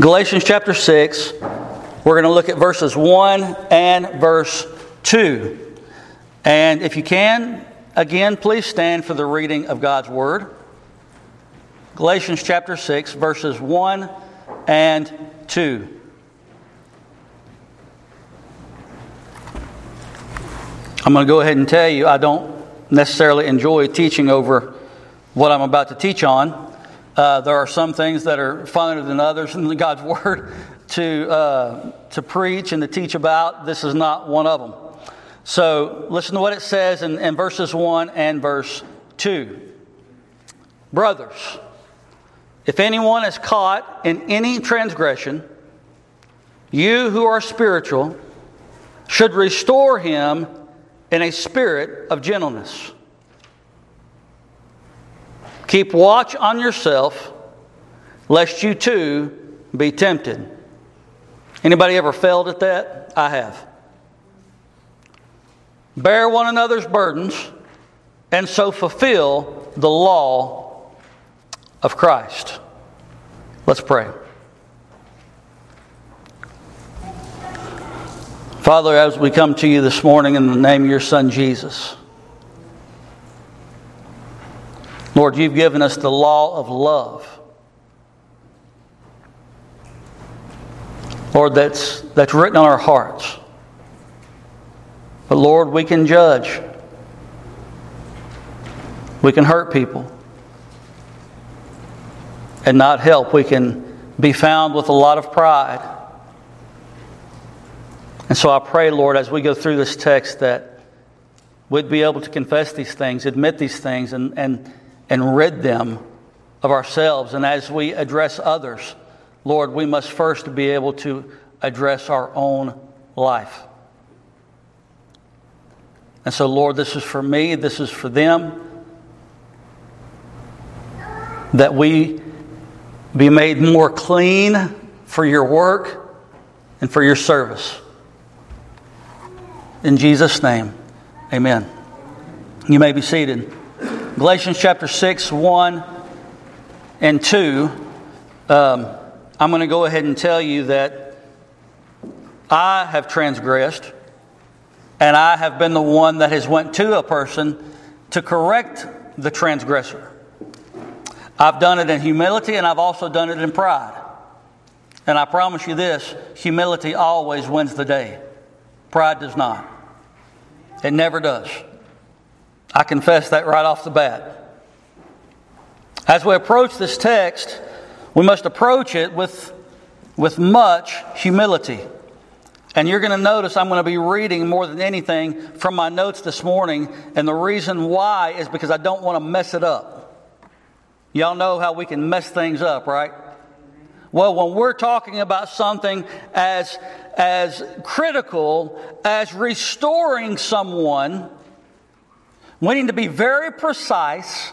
Galatians chapter 6, we're going to look at verses 1 and verse 2. And if you can, again, please stand for the reading of God's Word. Galatians chapter 6, verses 1 and 2. I'm going to go ahead and tell you, I don't necessarily enjoy teaching over what I'm about to teach on. Uh, there are some things that are funner than others in God's Word to, uh, to preach and to teach about. This is not one of them. So listen to what it says in, in verses 1 and verse 2. Brothers, if anyone is caught in any transgression, you who are spiritual should restore him in a spirit of gentleness. Keep watch on yourself, lest you too be tempted. Anybody ever failed at that? I have. Bear one another's burdens, and so fulfill the law of Christ. Let's pray. Father, as we come to you this morning in the name of your Son Jesus, Lord, you've given us the law of love. Lord, that's, that's written on our hearts. But Lord, we can judge. We can hurt people and not help. We can be found with a lot of pride. And so I pray, Lord, as we go through this text, that we'd be able to confess these things, admit these things, and, and and rid them of ourselves. And as we address others, Lord, we must first be able to address our own life. And so, Lord, this is for me, this is for them. That we be made more clean for your work and for your service. In Jesus' name, amen. You may be seated. Galatians chapter 6, 1 and 2. Um, I'm going to go ahead and tell you that I have transgressed and I have been the one that has went to a person to correct the transgressor. I've done it in humility and I've also done it in pride. And I promise you this humility always wins the day, pride does not. It never does. I confess that right off the bat. As we approach this text, we must approach it with, with much humility. And you're going to notice I'm going to be reading more than anything from my notes this morning. And the reason why is because I don't want to mess it up. Y'all know how we can mess things up, right? Well, when we're talking about something as, as critical as restoring someone, we need to be very precise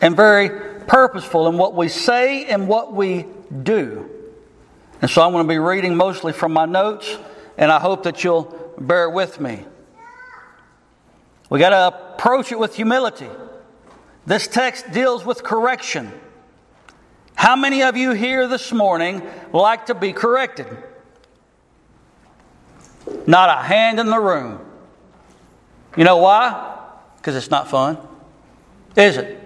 and very purposeful in what we say and what we do. And so I'm going to be reading mostly from my notes, and I hope that you'll bear with me. We got to approach it with humility. This text deals with correction. How many of you here this morning like to be corrected? Not a hand in the room. You know why? Because it's not fun. Is it?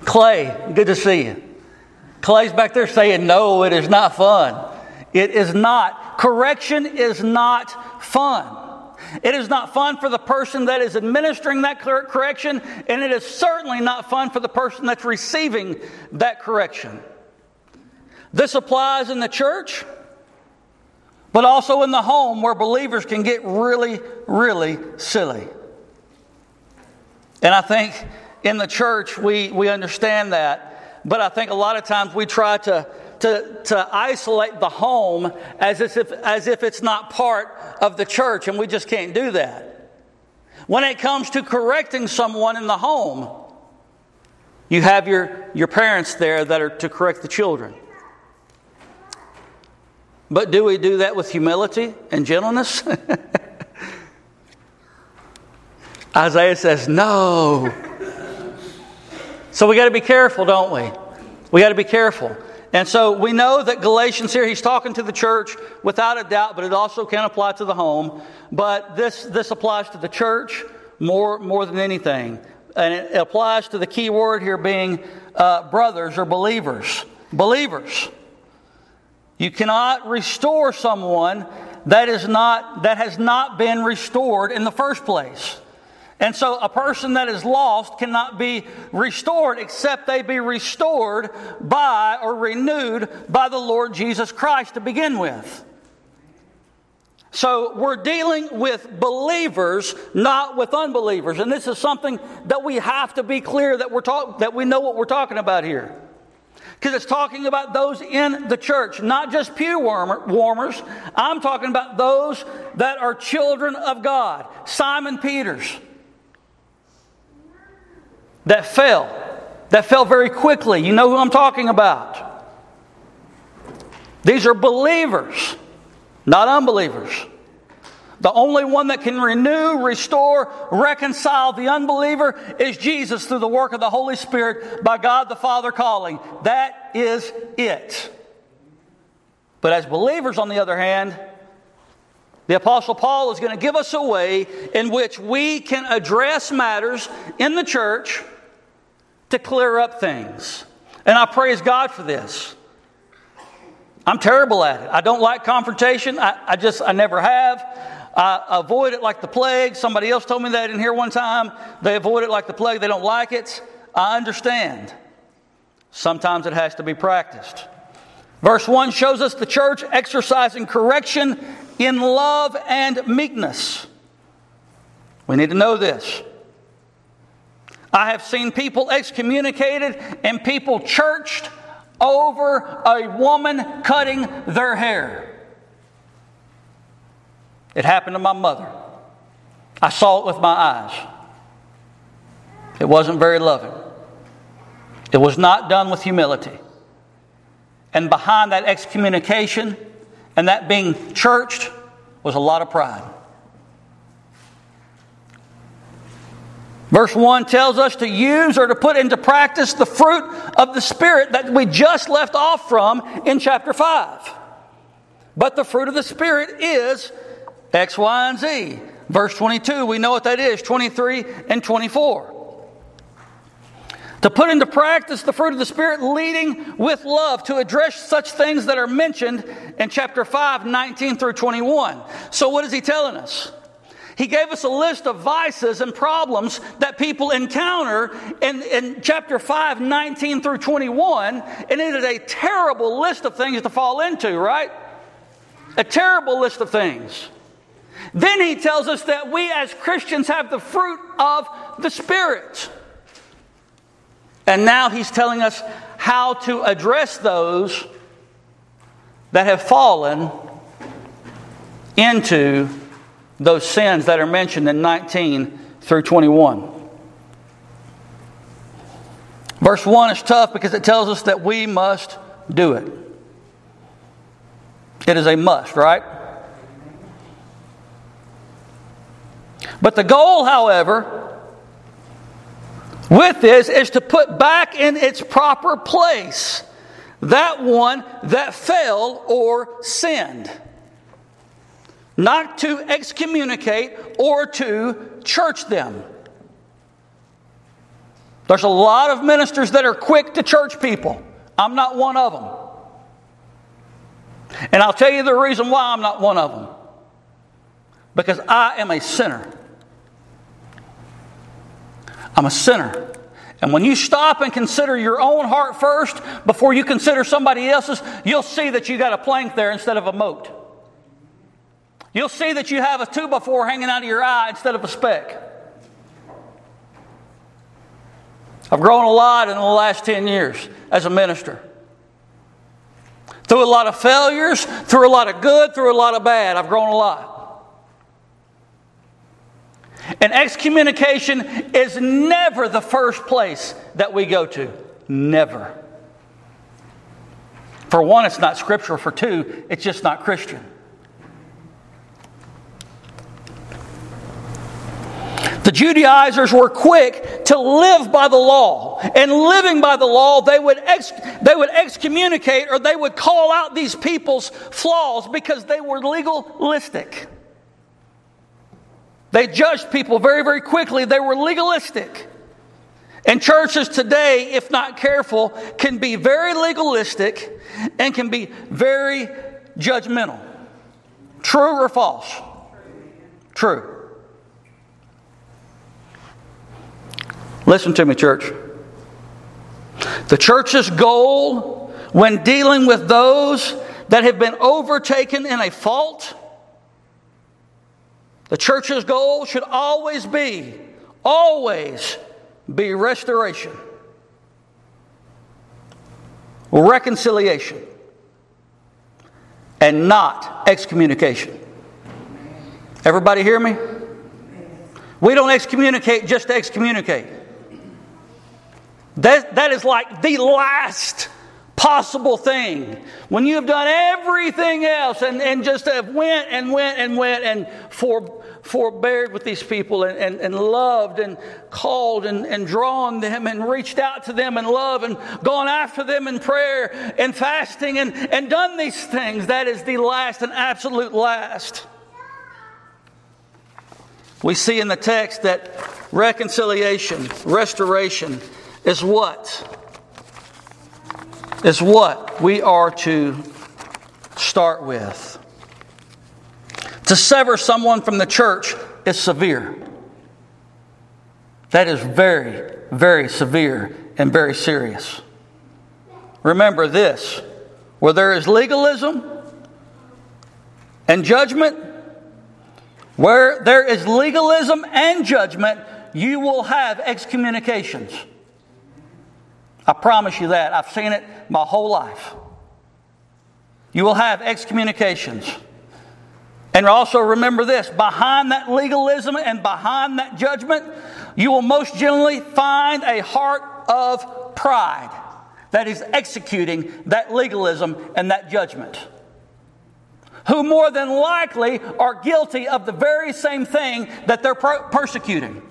Clay, good to see you. Clay's back there saying, No, it is not fun. It is not. Correction is not fun. It is not fun for the person that is administering that correction, and it is certainly not fun for the person that's receiving that correction. This applies in the church, but also in the home where believers can get really, really silly. And I think in the church we, we understand that, but I think a lot of times we try to, to, to isolate the home as if, as if it's not part of the church, and we just can't do that. When it comes to correcting someone in the home, you have your, your parents there that are to correct the children. But do we do that with humility and gentleness? Isaiah says, no. So we got to be careful, don't we? We got to be careful. And so we know that Galatians here, he's talking to the church without a doubt, but it also can apply to the home. But this, this applies to the church more, more than anything. And it applies to the key word here being uh, brothers or believers. Believers. You cannot restore someone that is not that has not been restored in the first place. And so a person that is lost cannot be restored except they be restored by or renewed by the Lord Jesus Christ to begin with. So we're dealing with believers, not with unbelievers. And this is something that we have to be clear that we're talk- that we know what we're talking about here. Because it's talking about those in the church, not just pew warmer, warmers. I'm talking about those that are children of God. Simon Peters, that fell, that fell very quickly. You know who I'm talking about. These are believers, not unbelievers. The only one that can renew, restore, reconcile the unbeliever is Jesus through the work of the Holy Spirit by God the Father calling. That is it. But as believers, on the other hand, the Apostle Paul is going to give us a way in which we can address matters in the church to clear up things. And I praise God for this. I'm terrible at it. I don't like confrontation. I, I just, I never have. I avoid it like the plague. Somebody else told me that in here one time. They avoid it like the plague. They don't like it. I understand. Sometimes it has to be practiced. Verse 1 shows us the church exercising correction in love and meekness. We need to know this. I have seen people excommunicated and people churched over a woman cutting their hair. It happened to my mother. I saw it with my eyes. It wasn't very loving. It was not done with humility. And behind that excommunication and that being churched was a lot of pride. Verse 1 tells us to use or to put into practice the fruit of the Spirit that we just left off from in chapter 5. But the fruit of the Spirit is X, Y, and Z. Verse 22, we know what that is 23 and 24. To put into practice the fruit of the Spirit, leading with love to address such things that are mentioned in chapter 5, 19 through 21. So, what is he telling us? He gave us a list of vices and problems that people encounter in, in chapter 5, 19 through 21, and it is a terrible list of things to fall into, right? A terrible list of things. Then he tells us that we as Christians have the fruit of the Spirit. And now he's telling us how to address those that have fallen into those sins that are mentioned in 19 through 21. Verse 1 is tough because it tells us that we must do it. It is a must, right? But the goal, however, with this is to put back in its proper place that one that fell or sinned. Not to excommunicate or to church them. There's a lot of ministers that are quick to church people. I'm not one of them. And I'll tell you the reason why I'm not one of them. Because I am a sinner. I'm a sinner. And when you stop and consider your own heart first before you consider somebody else's, you'll see that you got a plank there instead of a mote. You'll see that you have a two by four hanging out of your eye instead of a speck. I've grown a lot in the last 10 years as a minister. Through a lot of failures, through a lot of good, through a lot of bad, I've grown a lot. And excommunication is never the first place that we go to. Never. For one, it's not scriptural. For two, it's just not Christian. The Judaizers were quick to live by the law. and living by the law, they would, ex- they would excommunicate or they would call out these people's flaws because they were legalistic. They judged people very, very quickly. They were legalistic. And churches today, if not careful, can be very legalistic and can be very judgmental. True or false? True. Listen to me, church. The church's goal when dealing with those that have been overtaken in a fault, the church's goal should always be, always be restoration, reconciliation, and not excommunication. Everybody hear me? We don't excommunicate just to excommunicate. That, that is like the last possible thing. When you have done everything else and, and just have went and went and went and for, forbeared with these people and, and, and loved and called and, and drawn them and reached out to them in love and gone after them in prayer and fasting and, and done these things, that is the last and absolute last. We see in the text that reconciliation, restoration, is what? Is what we are to start with. To sever someone from the church is severe. That is very, very severe and very serious. Remember this where there is legalism and judgment, where there is legalism and judgment, you will have excommunications. I promise you that. I've seen it my whole life. You will have excommunications. And also remember this behind that legalism and behind that judgment, you will most generally find a heart of pride that is executing that legalism and that judgment. Who more than likely are guilty of the very same thing that they're persecuting.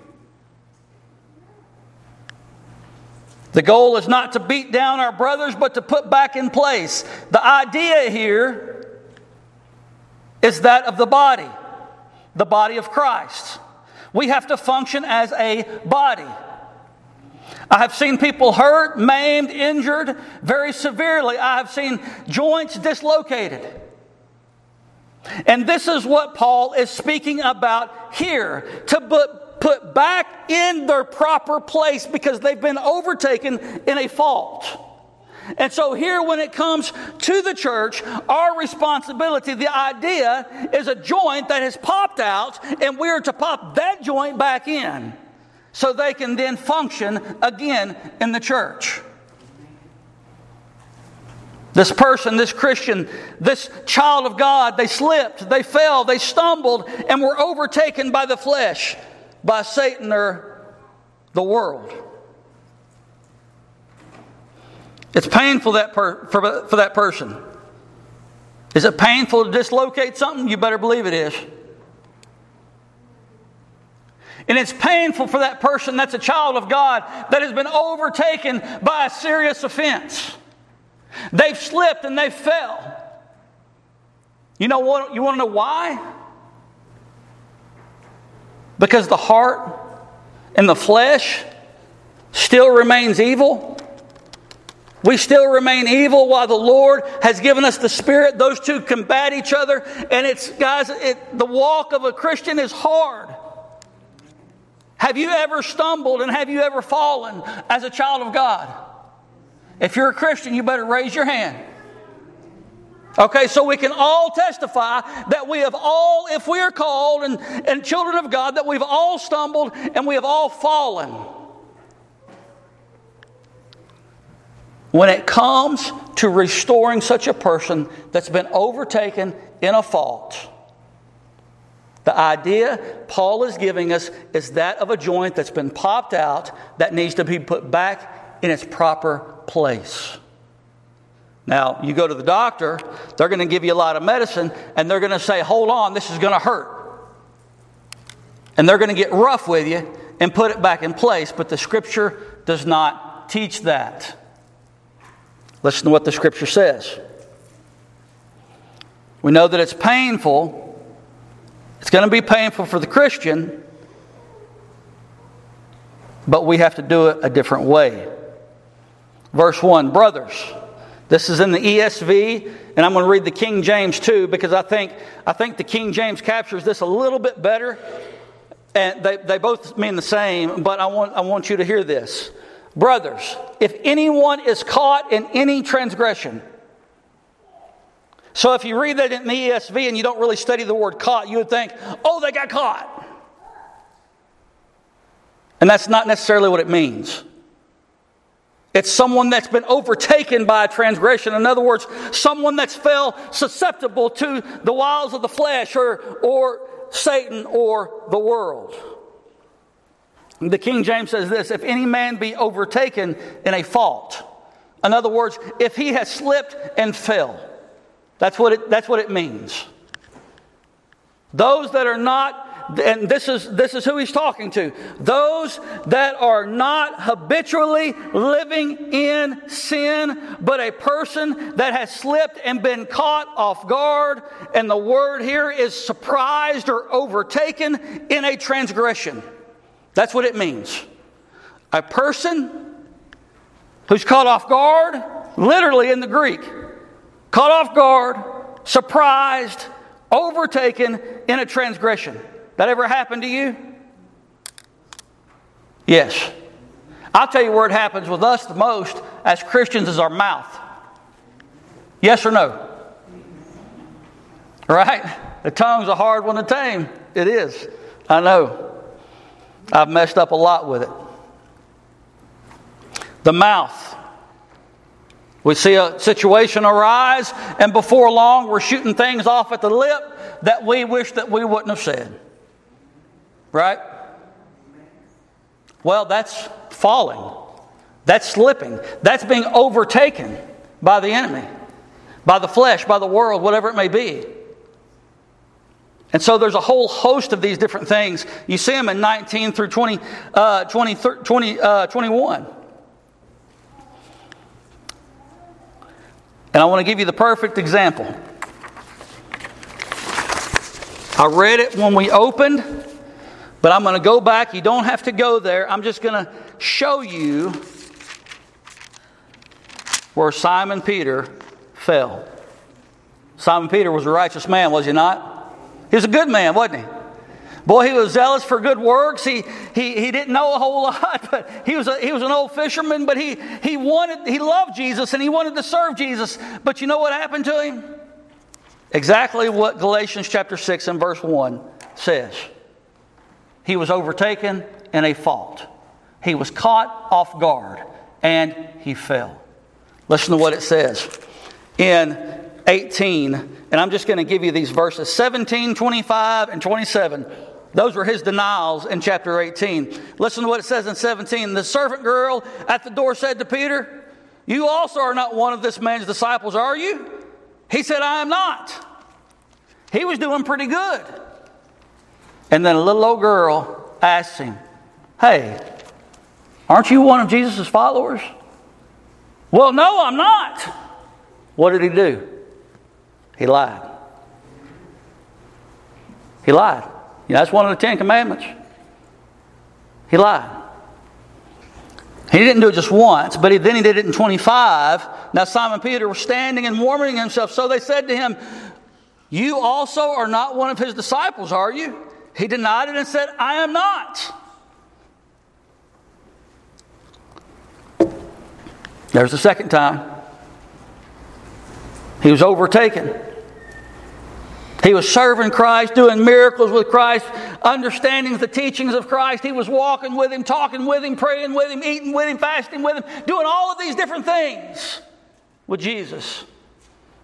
The goal is not to beat down our brothers, but to put back in place. The idea here is that of the body, the body of Christ. We have to function as a body. I have seen people hurt, maimed, injured very severely. I have seen joints dislocated. And this is what Paul is speaking about here to put put back in their proper place because they've been overtaken in a fault. And so, here, when it comes to the church, our responsibility, the idea is a joint that has popped out, and we're to pop that joint back in so they can then function again in the church. This person, this Christian, this child of God, they slipped, they fell, they stumbled, and were overtaken by the flesh by Satan or the world. It's painful that per, for, for that person. Is it painful to dislocate something? You better believe it is. And it's painful for that person that's a child of God that has been overtaken by a serious offense. They've slipped and they fell. You know what? You want to know why? Because the heart and the flesh still remains evil. We still remain evil while the Lord has given us the Spirit. Those two combat each other. And it's, guys, it, the walk of a Christian is hard. Have you ever stumbled and have you ever fallen as a child of God? If you're a Christian, you better raise your hand. Okay, so we can all testify that we have all, if we are called and, and children of God, that we've all stumbled and we have all fallen. When it comes to restoring such a person that's been overtaken in a fault, the idea Paul is giving us is that of a joint that's been popped out that needs to be put back in its proper place. Now, you go to the doctor, they're going to give you a lot of medicine, and they're going to say, Hold on, this is going to hurt. And they're going to get rough with you and put it back in place, but the scripture does not teach that. Listen to what the scripture says. We know that it's painful. It's going to be painful for the Christian, but we have to do it a different way. Verse 1 Brothers, this is in the ESV, and I'm going to read the King James too because I think, I think the King James captures this a little bit better. And they, they both mean the same, but I want, I want you to hear this. Brothers, if anyone is caught in any transgression, so if you read that in the ESV and you don't really study the word caught, you would think, oh, they got caught. And that's not necessarily what it means. It's someone that's been overtaken by a transgression. In other words, someone that's fell susceptible to the wiles of the flesh or, or Satan or the world. The King James says this if any man be overtaken in a fault, in other words, if he has slipped and fell, that's what it, that's what it means. Those that are not and this is, this is who he's talking to. Those that are not habitually living in sin, but a person that has slipped and been caught off guard. And the word here is surprised or overtaken in a transgression. That's what it means. A person who's caught off guard, literally in the Greek, caught off guard, surprised, overtaken in a transgression. That ever happened to you? Yes. I'll tell you where it happens with us the most as Christians is our mouth. Yes or no? Right? The tongue's a hard one to tame. It is. I know. I've messed up a lot with it. The mouth. We see a situation arise, and before long, we're shooting things off at the lip that we wish that we wouldn't have said. Right? Well, that's falling. That's slipping. That's being overtaken by the enemy, by the flesh, by the world, whatever it may be. And so there's a whole host of these different things. You see them in 19 through 20, uh, 20, 20 uh, 21. And I want to give you the perfect example. I read it when we opened. But I'm going to go back. You don't have to go there. I'm just going to show you where Simon Peter fell. Simon Peter was a righteous man, was he not? He was a good man, wasn't he? Boy, he was zealous for good works. He, he, he didn't know a whole lot, but he was, a, he was an old fisherman, but he, he wanted, he loved Jesus and he wanted to serve Jesus. But you know what happened to him? Exactly what Galatians chapter 6 and verse 1 says. He was overtaken in a fault. He was caught off guard and he fell. Listen to what it says in 18, and I'm just going to give you these verses 17, 25, and 27. Those were his denials in chapter 18. Listen to what it says in 17. The servant girl at the door said to Peter, You also are not one of this man's disciples, are you? He said, I am not. He was doing pretty good. And then a little old girl asks him, Hey, aren't you one of Jesus' followers? Well, no, I'm not. What did he do? He lied. He lied. You know, that's one of the Ten Commandments. He lied. He didn't do it just once, but he, then he did it in 25. Now Simon Peter was standing and warming himself. So they said to him, You also are not one of his disciples, are you? He denied it and said, I am not. There's the second time. He was overtaken. He was serving Christ, doing miracles with Christ, understanding the teachings of Christ. He was walking with Him, talking with Him, praying with Him, eating with Him, fasting with Him, doing all of these different things with Jesus.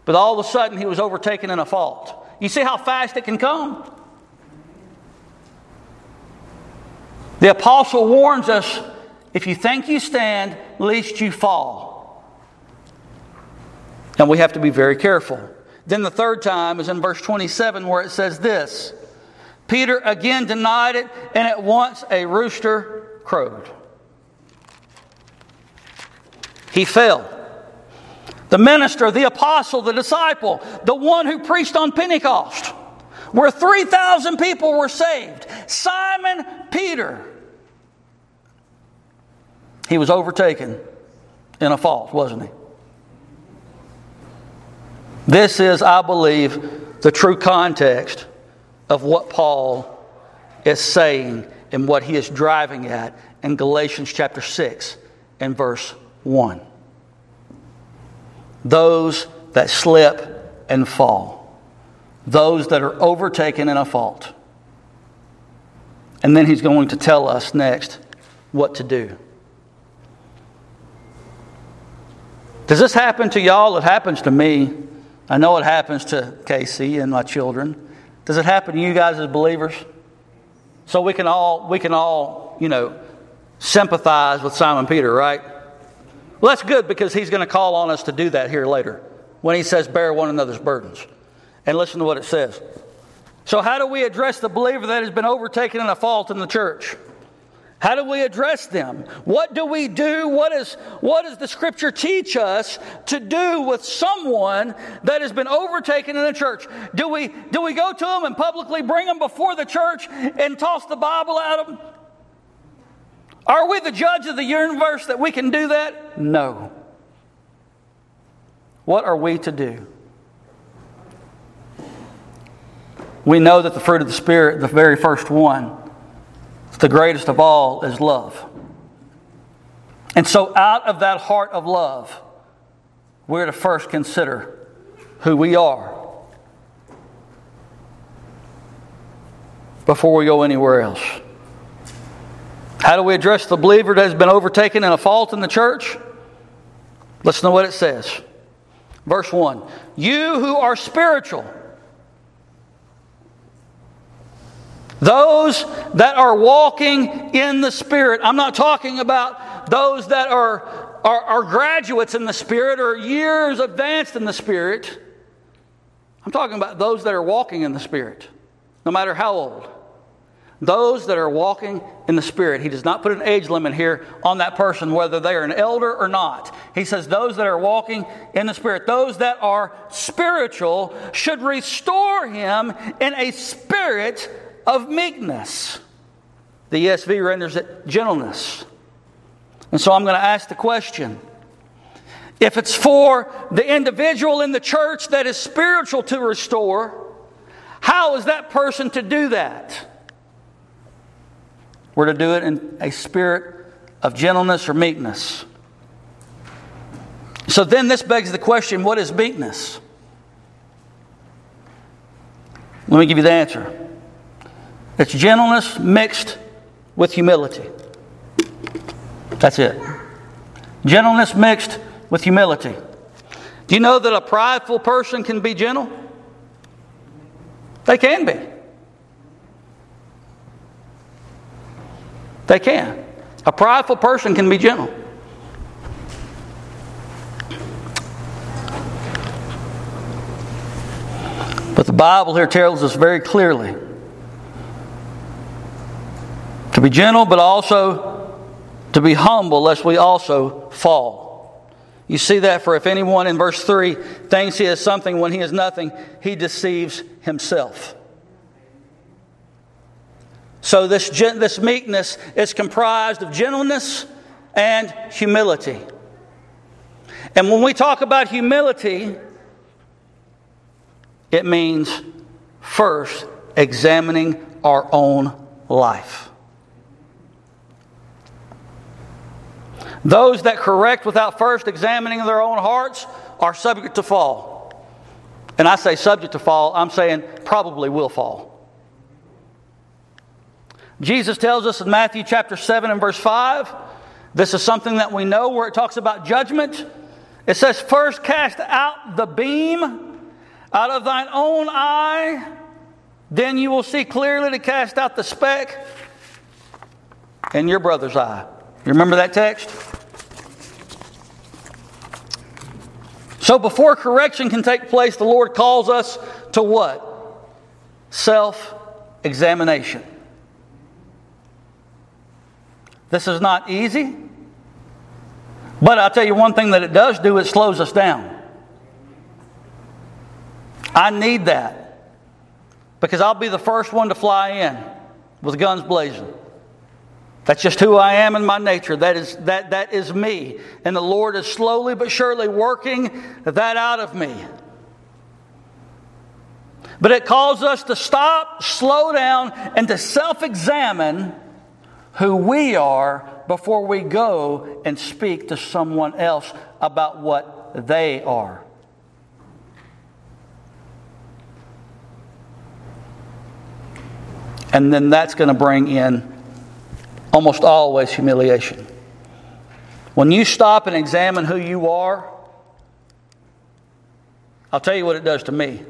But all of a sudden, he was overtaken in a fault. You see how fast it can come? The apostle warns us if you think you stand, lest you fall. And we have to be very careful. Then the third time is in verse 27 where it says this Peter again denied it, and at once a rooster crowed. he fell. The minister, the apostle, the disciple, the one who preached on Pentecost, where 3,000 people were saved, Simon Peter, he was overtaken in a fault, wasn't he? This is, I believe, the true context of what Paul is saying and what he is driving at in Galatians chapter 6 and verse 1. Those that slip and fall, those that are overtaken in a fault. And then he's going to tell us next what to do. Does this happen to y'all? It happens to me. I know it happens to Casey and my children. Does it happen to you guys as believers? So we can all we can all, you know, sympathize with Simon Peter, right? Well, that's good because he's going to call on us to do that here later when he says bear one another's burdens. And listen to what it says. So how do we address the believer that has been overtaken in a fault in the church? How do we address them? What do we do? What, is, what does the scripture teach us to do with someone that has been overtaken in the church? Do we, do we go to them and publicly bring them before the church and toss the Bible at them? Are we the judge of the universe that we can do that? No. What are we to do? We know that the fruit of the Spirit, the very first one, the greatest of all is love. And so, out of that heart of love, we're to first consider who we are before we go anywhere else. How do we address the believer that has been overtaken in a fault in the church? Let's know what it says. Verse 1 You who are spiritual, Those that are walking in the Spirit. I'm not talking about those that are, are, are, graduates in the Spirit or years advanced in the Spirit. I'm talking about those that are walking in the Spirit, no matter how old. Those that are walking in the Spirit. He does not put an age limit here on that person, whether they are an elder or not. He says those that are walking in the Spirit, those that are spiritual, should restore him in a spirit of meekness. The ESV renders it gentleness. And so I'm going to ask the question if it's for the individual in the church that is spiritual to restore, how is that person to do that? We're to do it in a spirit of gentleness or meekness. So then this begs the question what is meekness? Let me give you the answer. It's gentleness mixed with humility. That's it. Gentleness mixed with humility. Do you know that a prideful person can be gentle? They can be. They can. A prideful person can be gentle. But the Bible here tells us very clearly to be gentle, but also to be humble, lest we also fall. You see that for if anyone in verse 3 thinks he is something when he is nothing, he deceives himself. So, this, this meekness is comprised of gentleness and humility. And when we talk about humility, it means first examining our own life. Those that correct without first examining their own hearts are subject to fall. And I say subject to fall, I'm saying probably will fall. Jesus tells us in Matthew chapter 7 and verse 5, this is something that we know where it talks about judgment. It says, First cast out the beam out of thine own eye, then you will see clearly to cast out the speck in your brother's eye. You remember that text? So before correction can take place, the Lord calls us to what? Self examination. This is not easy, But I'll tell you one thing that it does do it slows us down. I need that because I'll be the first one to fly in with guns blazing. That's just who I am in my nature. That is, that, that is me. And the Lord is slowly but surely working that out of me. But it calls us to stop, slow down, and to self examine who we are before we go and speak to someone else about what they are. And then that's going to bring in almost always humiliation. When you stop and examine who you are, I'll tell you what it does to me.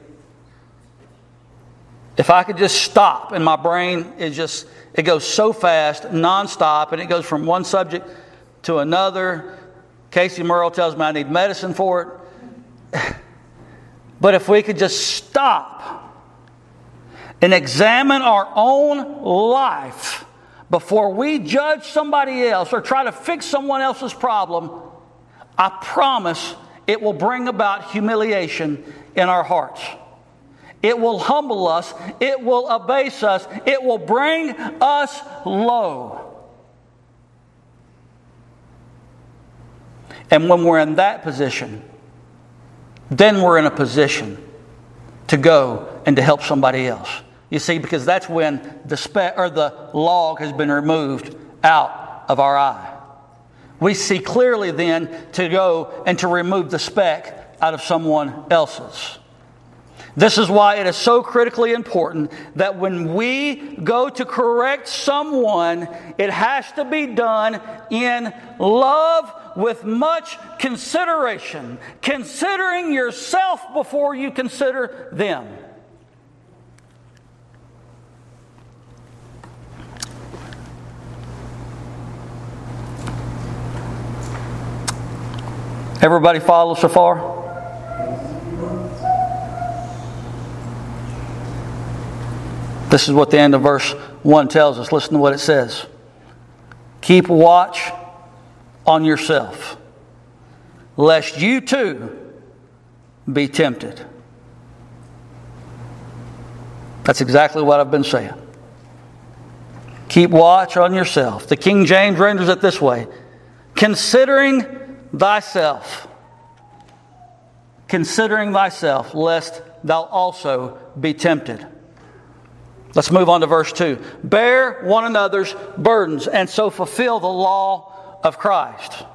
If I could just stop and my brain is just, it goes so fast, nonstop, and it goes from one subject to another. Casey Merle tells me I need medicine for it. But if we could just stop and examine our own life before we judge somebody else or try to fix someone else's problem, I promise it will bring about humiliation in our hearts. It will humble us. It will abase us. It will bring us low. And when we're in that position, then we're in a position to go and to help somebody else. You see, because that's when the, spe- or the log has been removed out of our eye. We see clearly then to go and to remove the speck out of someone else's. This is why it is so critically important that when we go to correct someone, it has to be done in love with much consideration, considering yourself before you consider them. Everybody follow so far? This is what the end of verse 1 tells us. Listen to what it says Keep watch on yourself, lest you too be tempted. That's exactly what I've been saying. Keep watch on yourself. The King James renders it this way considering thyself, considering thyself, lest thou also be tempted. Let's move on to verse 2. Bear one another's burdens and so fulfill the law of Christ.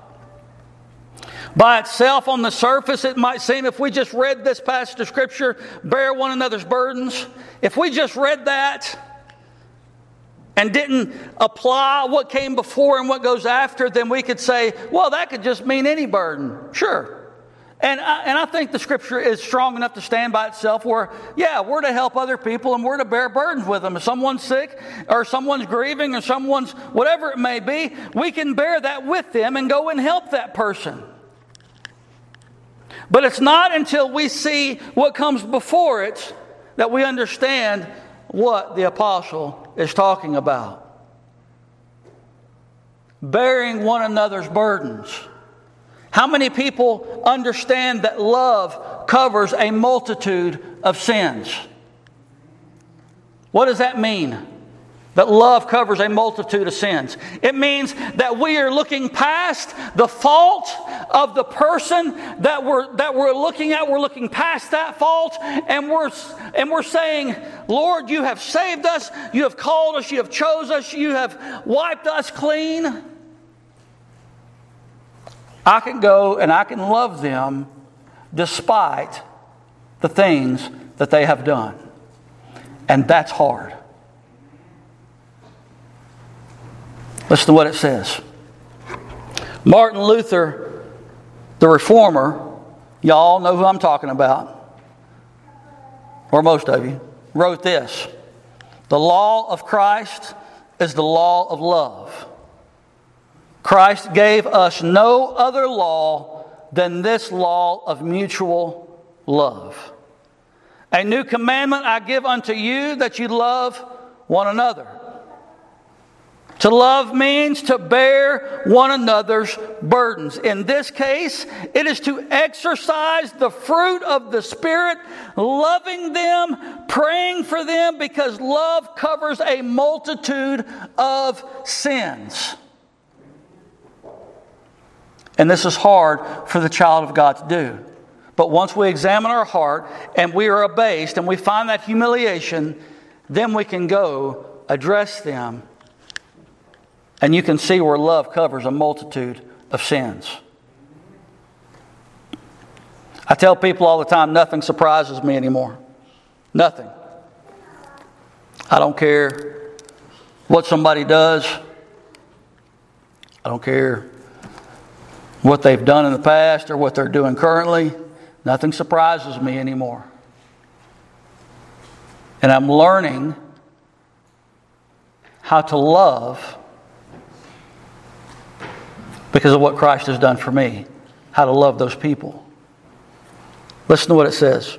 By itself, on the surface, it might seem if we just read this passage of Scripture, bear one another's burdens, if we just read that and didn't apply what came before and what goes after, then we could say, well, that could just mean any burden. Sure. And I, and I think the scripture is strong enough to stand by itself where, yeah, we're to help other people and we're to bear burdens with them. If someone's sick or someone's grieving or someone's whatever it may be, we can bear that with them and go and help that person. But it's not until we see what comes before it that we understand what the apostle is talking about. Bearing one another's burdens. How many people understand that love covers a multitude of sins? What does that mean? That love covers a multitude of sins. It means that we are looking past the fault of the person that we're, that we're looking at. We're looking past that fault and we're, and we're saying, Lord, you have saved us. You have called us. You have chose us. You have wiped us clean. I can go and I can love them despite the things that they have done. And that's hard. Listen to what it says. Martin Luther, the reformer, y'all know who I'm talking about, or most of you, wrote this The law of Christ is the law of love. Christ gave us no other law than this law of mutual love. A new commandment I give unto you that you love one another. To love means to bear one another's burdens. In this case, it is to exercise the fruit of the Spirit, loving them, praying for them, because love covers a multitude of sins. And this is hard for the child of God to do. But once we examine our heart and we are abased and we find that humiliation, then we can go address them and you can see where love covers a multitude of sins. I tell people all the time nothing surprises me anymore. Nothing. I don't care what somebody does, I don't care what they've done in the past or what they're doing currently. Nothing surprises me anymore. And I'm learning how to love because of what Christ has done for me, how to love those people. Listen to what it says.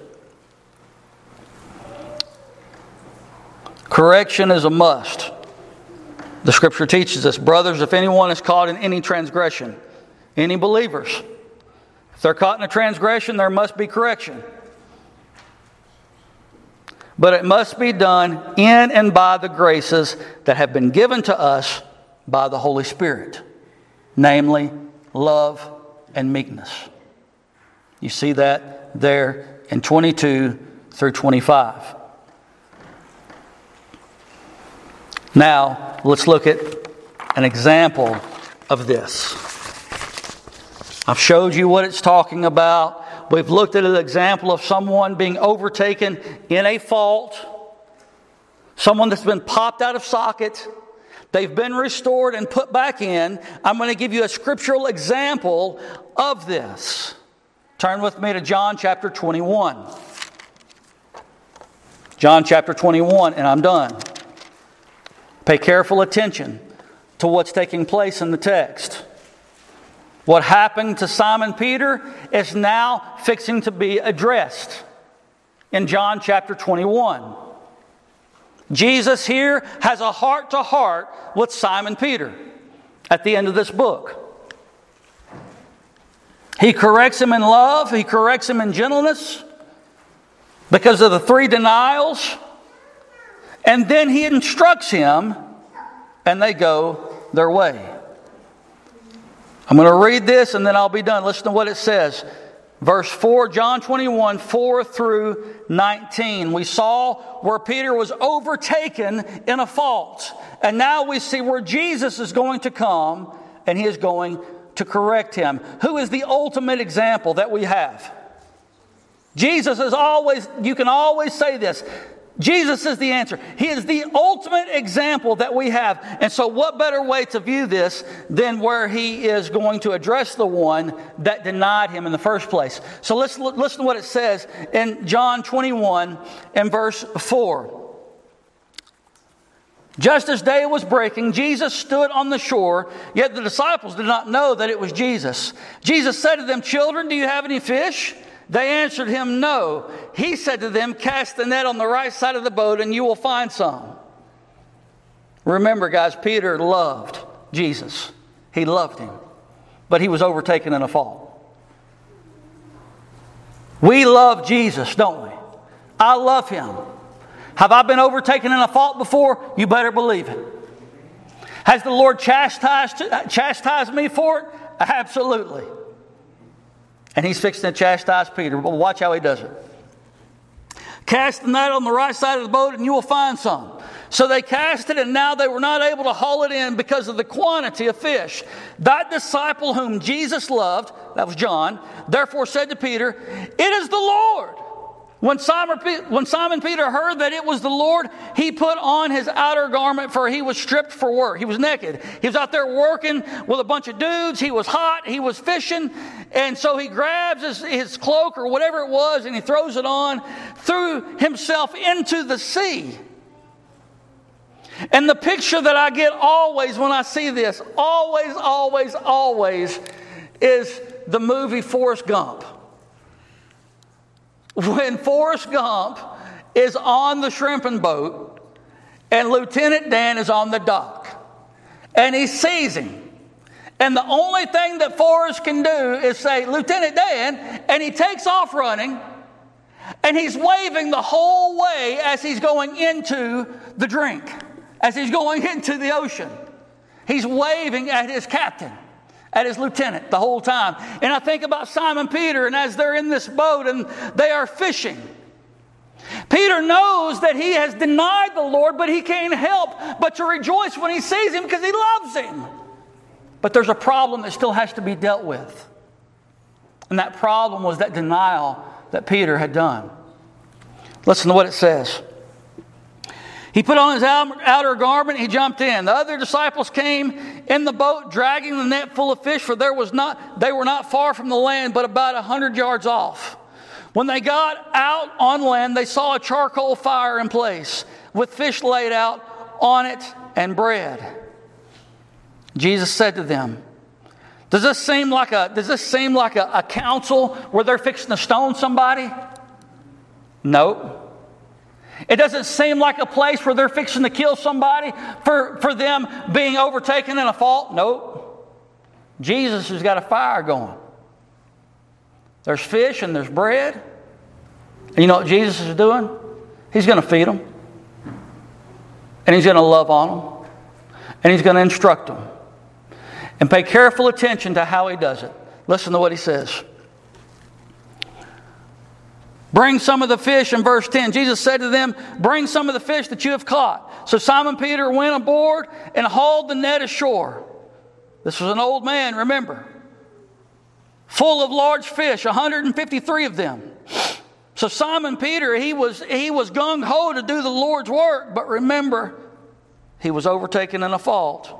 Correction is a must. The scripture teaches us, brothers, if anyone is caught in any transgression, any believers, if they're caught in a transgression, there must be correction. But it must be done in and by the graces that have been given to us by the Holy Spirit namely love and meekness. You see that there in 22 through 25. Now, let's look at an example of this. I've showed you what it's talking about. We've looked at an example of someone being overtaken in a fault, someone that's been popped out of socket They've been restored and put back in. I'm going to give you a scriptural example of this. Turn with me to John chapter 21. John chapter 21, and I'm done. Pay careful attention to what's taking place in the text. What happened to Simon Peter is now fixing to be addressed in John chapter 21. Jesus here has a heart to heart with Simon Peter at the end of this book. He corrects him in love, he corrects him in gentleness because of the three denials, and then he instructs him, and they go their way. I'm going to read this and then I'll be done. Listen to what it says. Verse 4, John 21, 4 through 19. We saw where Peter was overtaken in a fault. And now we see where Jesus is going to come and he is going to correct him. Who is the ultimate example that we have? Jesus is always, you can always say this. Jesus is the answer. He is the ultimate example that we have. And so, what better way to view this than where he is going to address the one that denied him in the first place? So, let's listen to what it says in John 21 and verse 4. Just as day was breaking, Jesus stood on the shore, yet the disciples did not know that it was Jesus. Jesus said to them, Children, do you have any fish? They answered him, No. He said to them, Cast the net on the right side of the boat and you will find some. Remember, guys, Peter loved Jesus. He loved him, but he was overtaken in a fall. We love Jesus, don't we? I love him. Have I been overtaken in a fault before? You better believe it. Has the Lord chastised, chastised me for it? Absolutely. And he's fixing to chastise Peter. But watch how he does it. Cast the net on the right side of the boat and you will find some. So they cast it, and now they were not able to haul it in because of the quantity of fish. That disciple whom Jesus loved, that was John, therefore said to Peter, It is the Lord. When Simon, when Simon Peter heard that it was the Lord, he put on his outer garment, for he was stripped for work. He was naked. He was out there working with a bunch of dudes. He was hot. He was fishing. And so he grabs his, his cloak or whatever it was and he throws it on, threw himself into the sea. And the picture that I get always when I see this, always, always, always, is the movie Forrest Gump when Forrest Gump is on the shrimping boat and Lieutenant Dan is on the dock. and he sees him. And the only thing that Forrest can do is say, Lieutenant Dan, and he takes off running, and he's waving the whole way as he's going into the drink, as he's going into the ocean. He's waving at his captain, at his lieutenant the whole time. And I think about Simon Peter, and as they're in this boat and they are fishing. Peter knows that he has denied the Lord, but he can't help but to rejoice when he sees him because he loves him. But there's a problem that still has to be dealt with. And that problem was that denial that Peter had done. Listen to what it says. He put on his outer garment, he jumped in. The other disciples came in the boat, dragging the net full of fish, for there was not, they were not far from the land, but about a hundred yards off. When they got out on land, they saw a charcoal fire in place, with fish laid out on it and bread. Jesus said to them, Does this seem like a, does this seem like a, a council where they're fixing to stone somebody? Nope. It doesn't seem like a place where they're fixing to kill somebody for, for them being overtaken in a fault. Nope. Jesus has got a fire going. There's fish and there's bread. And you know what Jesus is doing? He's going to feed them. And he's going to love on them. And he's going to instruct them. And pay careful attention to how he does it. Listen to what he says. Bring some of the fish in verse 10. Jesus said to them, Bring some of the fish that you have caught. So Simon Peter went aboard and hauled the net ashore. This was an old man, remember, full of large fish, 153 of them. So Simon Peter, he was, he was gung ho to do the Lord's work, but remember, he was overtaken in a fault.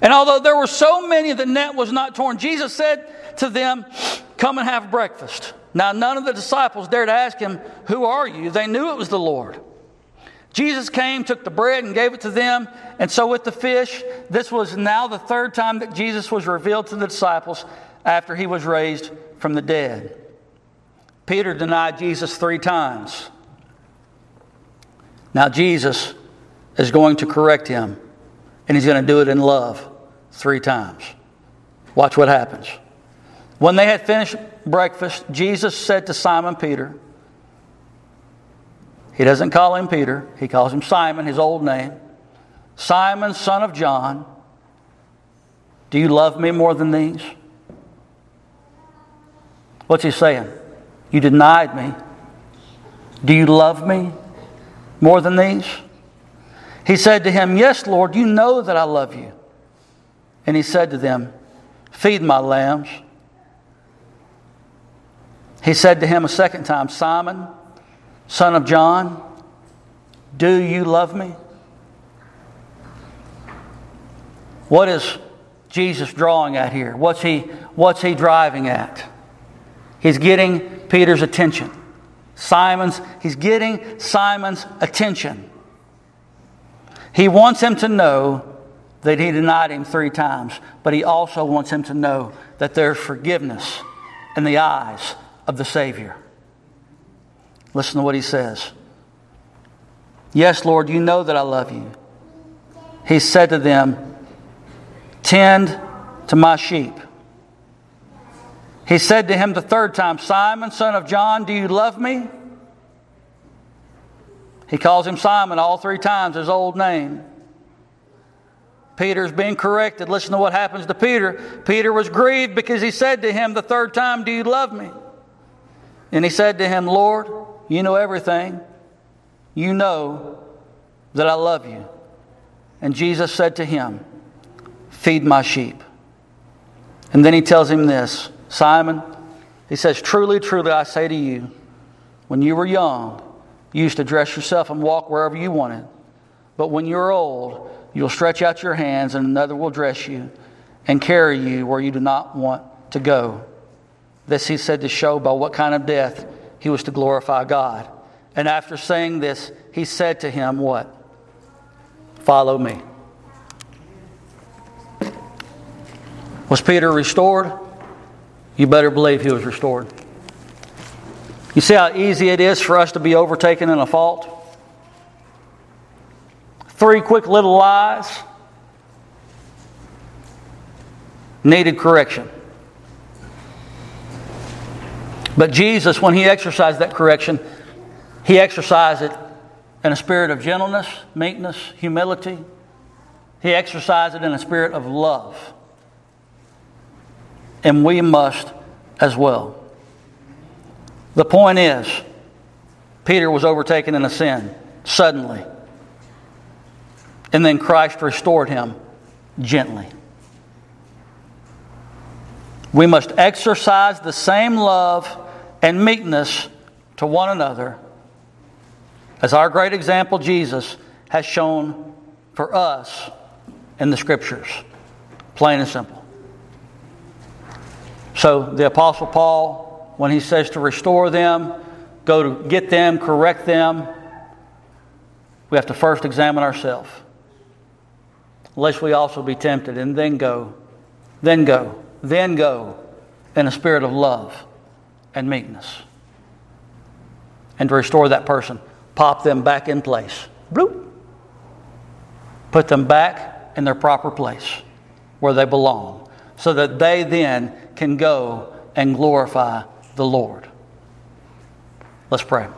And although there were so many, the net was not torn. Jesus said to them, Come and have breakfast. Now, none of the disciples dared ask him, Who are you? They knew it was the Lord. Jesus came, took the bread, and gave it to them. And so, with the fish, this was now the third time that Jesus was revealed to the disciples after he was raised from the dead. Peter denied Jesus three times. Now, Jesus is going to correct him and he's going to do it in love three times. Watch what happens. When they had finished breakfast, Jesus said to Simon Peter, he doesn't call him Peter, he calls him Simon, his old name. Simon, son of John, do you love me more than these? What's he saying? You denied me. Do you love me more than these? He said to him, Yes, Lord, you know that I love you. And he said to them, Feed my lambs. He said to him a second time, Simon, son of John, do you love me? What is Jesus drawing at here? What's he, what's he driving at? He's getting Peter's attention. Simon's, he's getting Simon's attention. He wants him to know that he denied him three times, but he also wants him to know that there's forgiveness in the eyes of the Savior. Listen to what he says. Yes, Lord, you know that I love you. He said to them, Tend to my sheep. He said to him the third time, Simon, son of John, do you love me? He calls him Simon all three times, his old name. Peter's being corrected. Listen to what happens to Peter. Peter was grieved because he said to him the third time, Do you love me? And he said to him, Lord, you know everything. You know that I love you. And Jesus said to him, Feed my sheep. And then he tells him this Simon, he says, Truly, truly, I say to you, when you were young, you used to dress yourself and walk wherever you wanted. But when you're old, you'll stretch out your hands, and another will dress you and carry you where you do not want to go. This he said to show by what kind of death he was to glorify God. And after saying this, he said to him, What? Follow me. Was Peter restored? You better believe he was restored. You see how easy it is for us to be overtaken in a fault? Three quick little lies, needed correction. But Jesus, when he exercised that correction, he exercised it in a spirit of gentleness, meekness, humility. He exercised it in a spirit of love. And we must as well. The point is, Peter was overtaken in a sin suddenly. And then Christ restored him gently. We must exercise the same love and meekness to one another as our great example, Jesus, has shown for us in the Scriptures. Plain and simple. So, the Apostle Paul, when he says to restore them, go to get them, correct them, we have to first examine ourselves. Lest we also be tempted, and then go, then go, then go in a spirit of love and meekness. And to restore that person, pop them back in place. Bloop. Put them back in their proper place where they belong so that they then can go and glorify the Lord. Let's pray.